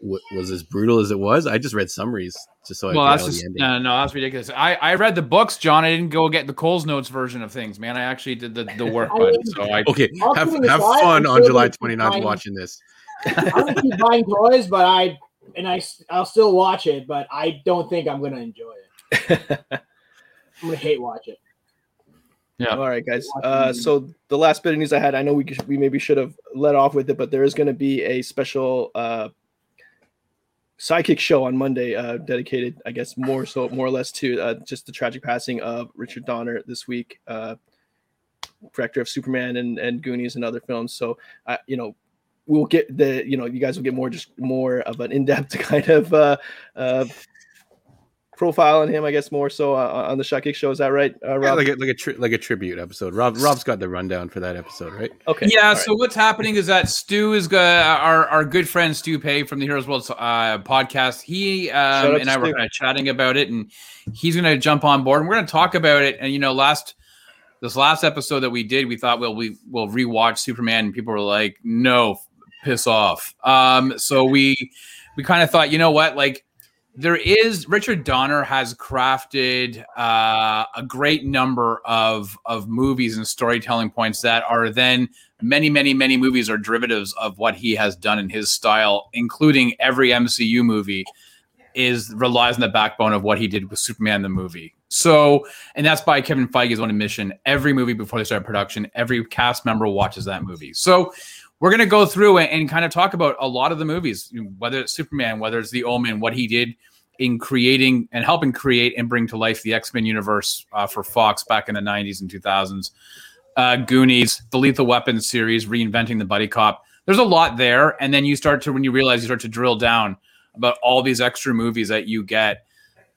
w- was as brutal as it was. I just read summaries just so well, I. Well, that's just no, no, that's ridiculous. I I read the books, John. I didn't go get the Coles Notes version of things, man. I actually did the the work. so I okay. Have have fun on July 29th watching this. I'm gonna keep buying toys, but I and I I'll still watch it, but I don't think I'm gonna enjoy it. I'm gonna hate watch it. Yeah. All right, guys. Uh, so the last bit of news I had, I know we we maybe should have let off with it, but there is going to be a special uh, sidekick show on Monday, uh, dedicated, I guess, more so more or less to uh, just the tragic passing of Richard Donner this week, uh, director of Superman and and Goonies and other films. So, uh, you know, we'll get the you know you guys will get more just more of an in-depth kind of uh, uh, profile on him, I guess more so uh, on the Sidekick show. Is that right, uh, Rob? Yeah, like a like a tri- like a tribute episode. Rob Rob's got the rundown for that episode, right? Okay. Yeah. so what's happening is that Stu is uh, our our good friend Stu Pay from the Heroes World uh, podcast. He um, and I were kind of chatting about it, and he's going to jump on board, and we're going to talk about it. And you know, last this last episode that we did, we thought, well, we will rewatch Superman, and people were like, no, piss off. Um, so we we kind of thought, you know what, like there is Richard Donner has crafted uh, a great number of of movies and storytelling points that are then many many many movies are derivatives of what he has done in his style, including every MCU movie is relies on the backbone of what he did with Superman the movie. So, and that's by Kevin Feige's own admission. Every movie before they start production, every cast member watches that movie. So, we're going to go through and, kind of talk about a lot of the movies, whether it's Superman, whether it's The Omen, what he did in creating and helping create and bring to life the X Men universe uh, for Fox back in the 90s and 2000s. Uh, Goonies, the Lethal Weapon series, reinventing the buddy cop. There's a lot there. And then you start to, when you realize you start to drill down about all these extra movies that you get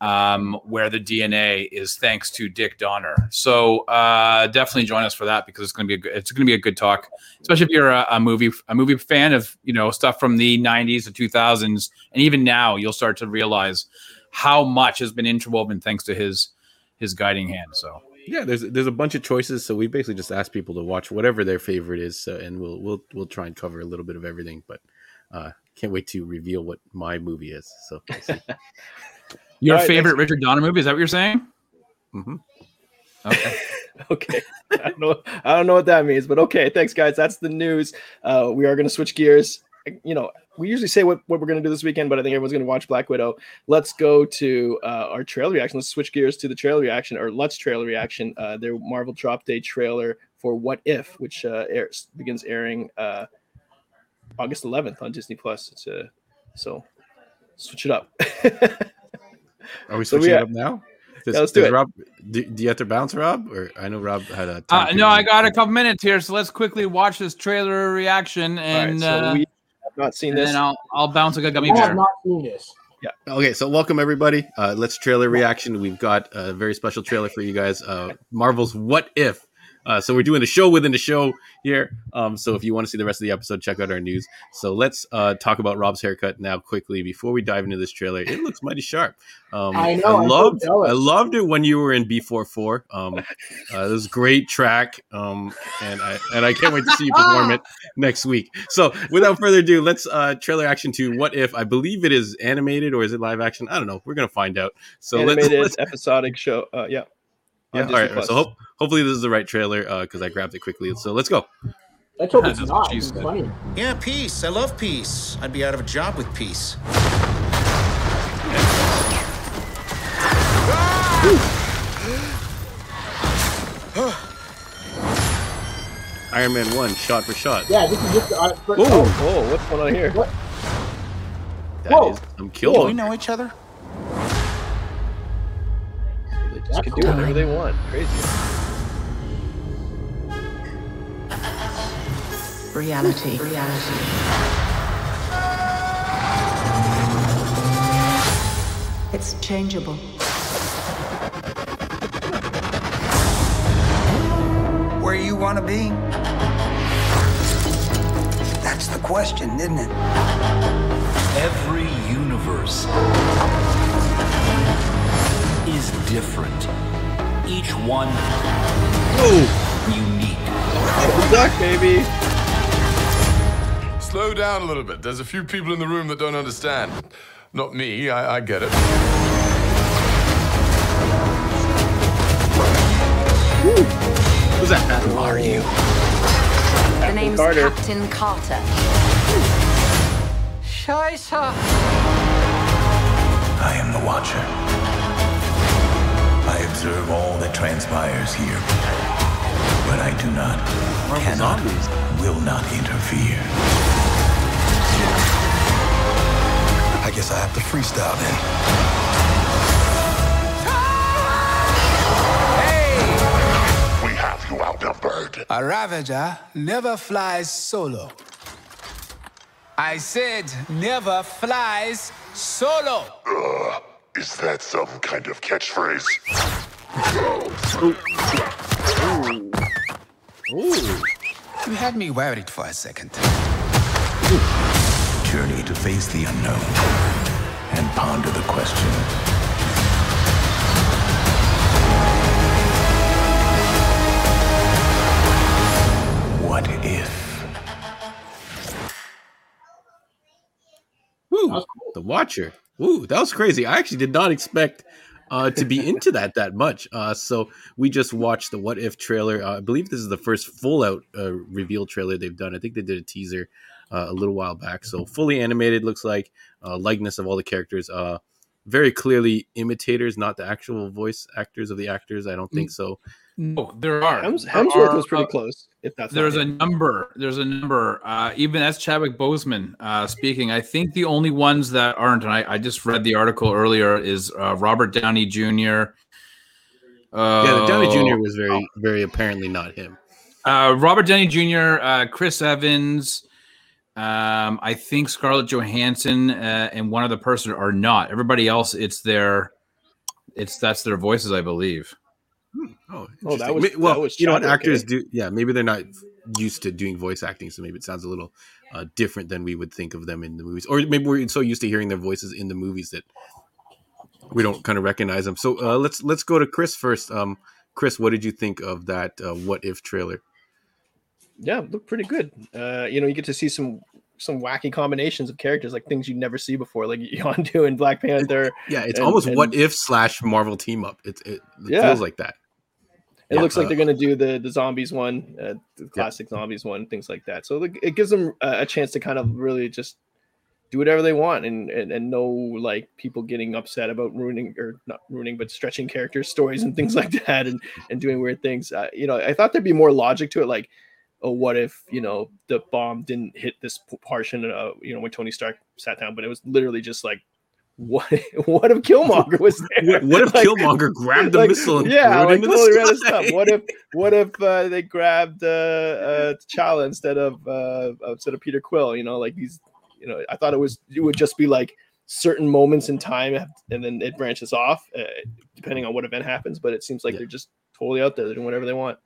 um, where the DNA is thanks to Dick Donner. So uh, definitely join us for that because it's going to be a good, it's going to be a good talk, especially if you're a, a, movie a movie fan of you know stuff from the 90s to 2000s, and even now you'll start to realize how much has been interwoven thanks to his his guiding hand. So. Yeah, there's there's a bunch of choices, so we basically just ask people to watch whatever their favorite is, uh, and we'll we'll we'll try and cover a little bit of everything. But uh, can't wait to reveal what my movie is. So we'll Your right, favorite Richard Donner movie? Is that what you're saying? Mm-hmm. Okay. okay. I don't know. I don't know what that means, but okay. Thanks, guys. That's the news. Uh, we are going to switch gears. You know, we usually say what, what we're going to do this weekend, but I think everyone's going to watch Black Widow. Let's go to uh, our trailer reaction. Let's switch gears to the trailer reaction, or let's trailer reaction. Uh, their Marvel drop day trailer for What If, which uh, airs begins airing uh, August 11th on Disney Plus. It's a so switch it up. Are we switching so we, it up now? Does, yeah, let's do it. Rob, do, do, you have to bounce, Rob? Or I know Rob had a. Uh, no, I got a couple minutes here, so let's quickly watch this trailer reaction, and right, so uh, we have not seen this. And I'll I'll bounce like a gummy bear. I bear. have not seen this. Yeah. Okay, so welcome everybody. Uh, let's trailer reaction. We've got a very special trailer for you guys. Uh, Marvel's What If Uh, so we're doing a show within the show here. Um, so if you want to see the rest of the episode, check out our news. So let's uh, talk about Rob's haircut now quickly before we dive into this trailer. It looks mighty sharp. Um, I know. I loved. So I loved it when you were in B 44 Um, uh, it was great track. Um, and I and I can't wait to see you perform it next week. So without further ado, let's uh, trailer action to what if I believe it is animated or is it live action? I don't know. We're gonna find out. So animated let's, let's episodic show. Uh, yeah. Yeah. All right. So hope, hopefully this is the right trailer because uh, I grabbed it quickly. So let's go. Let's hope it's not. It's funny. Yeah, peace. I love peace. I'd be out of a job with peace. Iron Man one, shot for shot. Yeah, this is just. Uh, for, oh, oh, what's going on here? What? That Whoa. is some kill. Do we know each other? They just That's can do whatever they want. Crazy. Reality. Reality. It's changeable. Where you want to be? That's the question, isn't it? Every universe is different. Each one Ooh. unique. Duck, baby. Slow down a little bit. There's a few people in the room that don't understand. Not me, I, I get it. Who's that? Who are you? The name's Carter. Captain Carter. Scheiße. I am the Watcher. I observe all that transpires here. But I do not, Marvel cannot, zombies. will not interfere. I guess I have to freestyle then. We have you outnumbered. A Ravager never flies solo. I said never flies solo. Uh, is that some kind of catchphrase? You had me worried for a second. Journey to face the unknown and ponder the question. What if? Woo, the Watcher. Ooh, that was crazy. I actually did not expect uh, to be into that that much. Uh, so we just watched the What If trailer. Uh, I believe this is the first full out uh, reveal trailer they've done. I think they did a teaser uh, a little while back. So fully animated looks like uh, likeness of all the characters. Uh, very clearly imitators, not the actual voice actors of the actors. I don't think so. No, there are. Hems- There Hemsworth are, was pretty uh, close. If that's There's a number. There's a number. Uh, even as Chadwick Boseman uh, speaking, I think the only ones that aren't, and I, I just read the article earlier, is uh, Robert Downey Jr. Uh, Yeah, the Downey Jr. was very, very apparently not him. Uh, Robert Downey Jr., uh, Chris Evans, um, I think Scarlett Johansson, uh, and one other person are not. Everybody else, it's their, it's that's their voices, I believe. Oh, Oh, that was- May- well, that was you know what actors eh? do. Yeah, maybe they're not used to doing voice acting, so maybe it sounds a little uh, different than we would think of them in the movies, or maybe we're so used to hearing their voices in the movies that we don't kind of recognize them. So uh, let's let's go to Chris first. Um, Chris, what did you think of that uh, What If trailer? yeah, looked pretty good. Uh, you know, you get to see some some wacky combinations of characters, like things you never see before, like Yondu and Black Panther. Yeah, it's And- almost and- What If slash Marvel team up. It, it, it Yeah. feels like that. It Yeah, looks like they're going to do the the zombies one, uh, the classic zombies one, things like that. So it gives them a, a chance to kind of really just do whatever they want and, and and no like people getting upset about ruining or not ruining but stretching characters stories and things like that and and doing weird things. Uh, you know, I thought there'd be more logic to it, like. Oh, what if you know the bomb didn't hit this portion? Uh, you know when Tony Stark sat down, but it was literally just like, what? What if Killmonger was there? What, what if Like- Killmonger grabbed the like, missile and yeah, threw it like into totally the random stuff. What if what if uh, they grabbed uh, uh, T'Challa instead of uh, instead of Peter Quill? You know, like these. You know, I thought it was it would just be like certain moments in time, and then it branches off uh, depending on what event happens. But it seems like Yeah. they're just totally out there. They're doing whatever they want.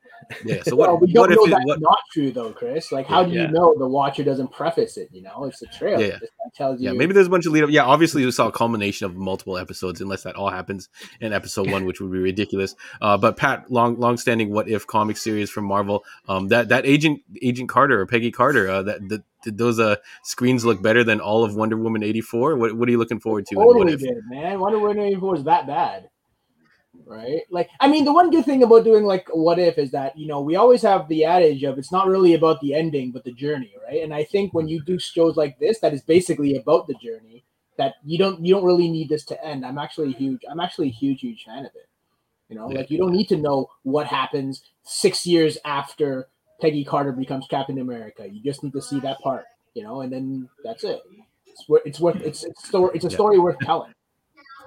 Yeah. So well, what? we don't what if know it, that's what? not true though, Chris. Like, how do Yeah. you know the watcher doesn't preface it? You know, it's a trailer. Yeah, yeah. Tells you. Yeah, maybe there's a bunch of lead up. Yeah, obviously we saw a culmination of multiple episodes, unless that all happens in episode one, which would be ridiculous. Uh, but Pat, long long standing what if comic series from Marvel, um, that that Agent Agent Carter or Peggy Carter, uh, that, that did those uh screens look better than all of Wonder Woman eighty four? What what are you looking forward to? totally did, man. Wonder Woman 84 was that bad. Right? Like, I mean, the one good thing about doing like what if is that, you know, we always have the adage of it's not really about the ending, but the journey, right? And I think when you do shows like this, that is basically about the journey, that you don't you don't really need this to end. I'm actually a huge, I'm actually a huge, huge fan of it. You know, Yeah. like you don't need to know what happens six years after Peggy Carter becomes Captain America. You just need to see that part, you know, and then that's it. It's worth it's worth it's it's story it's a Yeah. story worth telling.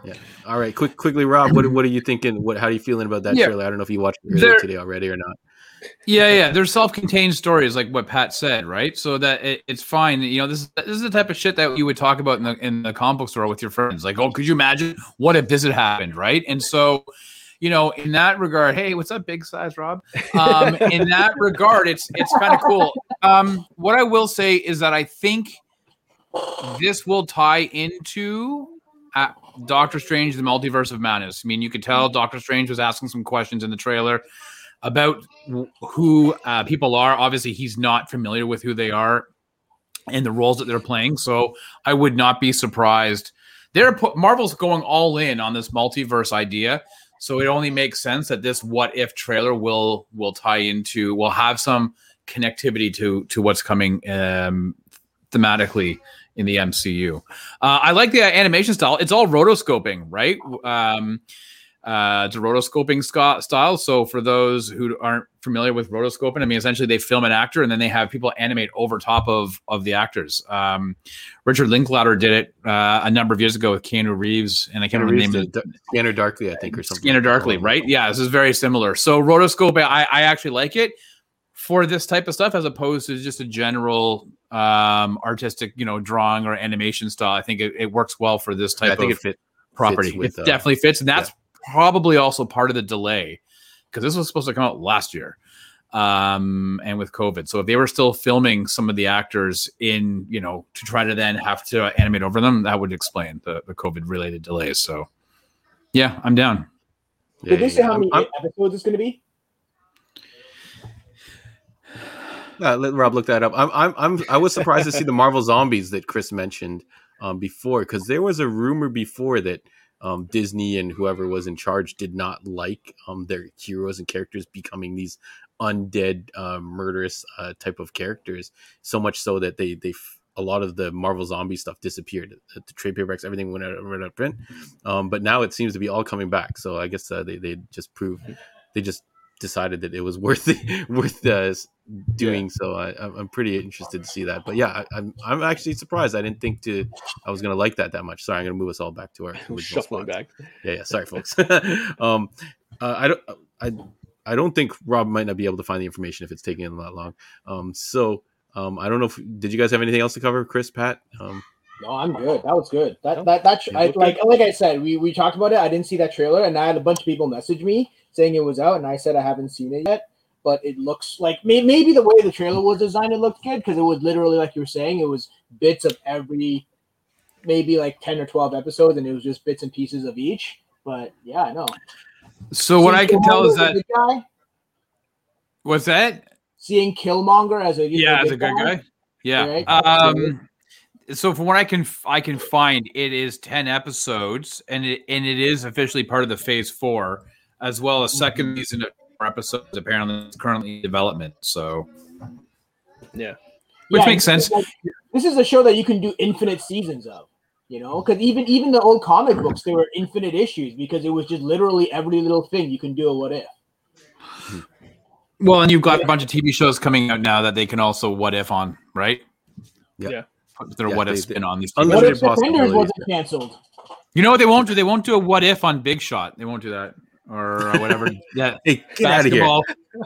Yeah. All right. Quick, quickly, Rob. What what are you thinking? What how are you feeling about that Yeah. trailer? I don't know if you watched it earlier today already or not. Yeah, yeah. They're self-contained stories, like what Pat said, right? So that it, it's fine. You know, this is this is the type of shit that you would talk about in the in the comic book store with your friends. Like, oh, could you imagine what if this had happened, right? And so, you know, in that regard, hey, what's up, big size Rob? Um, in that regard, it's it's kind of cool. Um, what I will say is that I think this will tie into uh, Doctor Strange: The Multiverse of Madness. I mean, you could tell Doctor Strange was asking some questions in the trailer about who uh, people are. Obviously, he's not familiar with who they are and the roles that they're playing. So I would not be surprised. They're put, Marvel's going all in on this multiverse idea. So it only makes sense that this what if trailer will will tie into will have some connectivity to to what's coming um, thematically in the MCU. Uh, I like the animation style. It's all rotoscoping, right? Um, uh, it's a rotoscoping sca- style. So for those who aren't familiar with rotoscoping, I mean, essentially they film an actor and then they have people animate over top of of the actors. Um, Richard Linklater did it uh, a number of years ago with Keanu Reeves, and I can't remember the name. of the Scanner Darkly, I think, or something. Scanner Darkly, right? Yeah, this is very similar. So rotoscope, I, I actually like it for this type of stuff as opposed to just a general um artistic, you know, drawing or animation style. I think it, it works well for this type Yeah, I think of it fit property. fits with, it uh, definitely fits, and that's probably also part of the delay because this was supposed to come out last year um and with covid so if they were still filming some of the actors in you know to try to then have to animate over them that would explain the, the covid related delays so yeah i'm down Yeah, Did they yeah, say yeah. how many I'm- episodes it's going to be? Uh, let Rob look that up. I'm, I'm, I'm, I was surprised to see the Marvel Zombies that Chris mentioned um, before, because there was a rumor before that um, Disney and whoever was in charge did not like um, their heroes and characters becoming these undead, uh, murderous uh, type of characters. So much so that they, they, a lot of the Marvel Zombie stuff disappeared. The, the trade paperbacks, everything went out, went out of print. Um, but now it seems to be all coming back. So I guess uh, they, they just proved, they just decided that it was worth worth uh, doing so. I, I'm I'm pretty interested to see that. But yeah, I, I'm I'm actually surprised. I didn't think to I was gonna like that that much. Sorry, I'm gonna move us all back to our original Shuffling back. Yeah, yeah. Sorry, folks. um, uh, I don't I I don't think Rob might not be able to find the information if it's taking him that long. Um, so um, I don't know if did you guys have anything else to cover, Chris, Pat? Um, No, I'm good. That was good. That that that Yeah, I, okay. like like I said, we we talked about it. I didn't see that trailer, and I had a bunch of people message me saying it was out, and I said I haven't seen it yet. But it looks like may, maybe the way the trailer was designed, it looked good because it was literally like you were saying, it was bits of every, maybe like ten or twelve episodes, and it was just bits and pieces of each. But yeah, I know. so what i can tell is that guy what's that seeing Killmonger as a yeah as a good guy yeah Right. um so from what i can i can find it is 10 episodes and it and it is officially part of the phase four as well as second season of episodes apparently it's currently in development so Yeah. which Yeah, makes sense like- this is a show that you can do infinite seasons of. You know, because even even the old comic books, they were infinite issues because it was just literally every little thing you can do a what if. well and you've got a bunch of tv shows coming out now that they can also what if on right Yeah. Yeah. Put their Yeah, what if they- spin on these What Unlimited if Defenders wasn't canceled? you know what they won't do they won't do a what if on big shot they won't do that or uh, whatever yeah hey, get out of here! basketball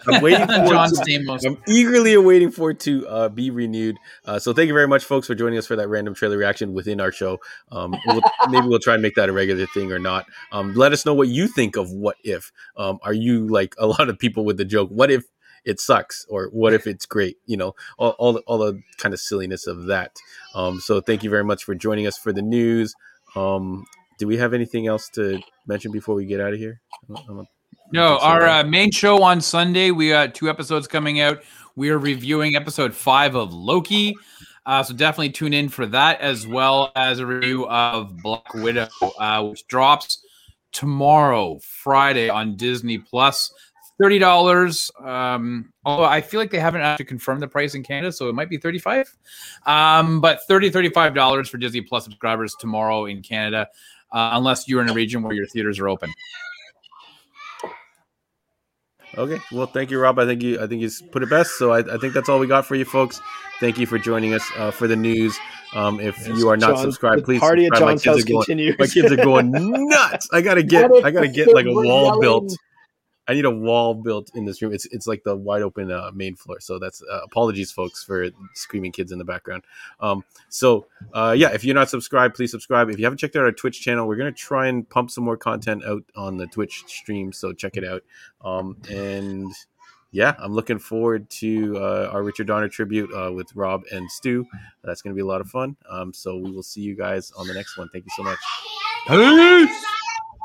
I'm waiting for John to- Stamos. I'm eagerly awaiting for it to uh, be renewed. Uh, so thank you very much, folks, for joining us for that random trailer reaction within our show. Um, we'll, maybe we'll try and make that a regular thing or not. Um, let us know what you think of what if. Um, are you like a lot of people with the joke? What if it sucks or what if it's great you know all, all the, all the kind of silliness of that um, so thank you very much for joining us for the news um, do we have anything else to mention before we get out of here no our uh, main show on sunday we got two episodes coming out we are reviewing episode five of loki uh, so definitely tune in for that as well as a review of black widow uh, which drops tomorrow friday on disney Plus. thirty dollars. Um, although I feel like they haven't actually confirmed the price in Canada, so it might be thirty-five. Um, but 30 35 dollars for Disney Plus subscribers tomorrow in Canada, uh, unless you're in a region where your theaters are open. Okay, well, thank you, Rob. I think you, I think you put it best. So I, I think that's all we got for you, folks. Thank you for joining us uh, for the news. Um, if yes, you are not John, subscribed, please party subscribe. at John's house going, continues. My kids are going nuts. I gotta get, I gotta get like a wall built I need a wall built in this room. It's it's like the wide open uh, main floor. So that's uh, apologies, folks, for screaming kids in the background. Um, so uh, yeah, if you're not subscribed, please subscribe. If you haven't checked out our Twitch channel, we're gonna try and pump some more content out on the Twitch stream. So check it out. Um, and yeah, I'm looking forward to uh, our Richard Donner tribute uh, with Rob and Stu. That's to be a lot of fun. Um, so we will see you guys on the next one. Thank you so much. Peace.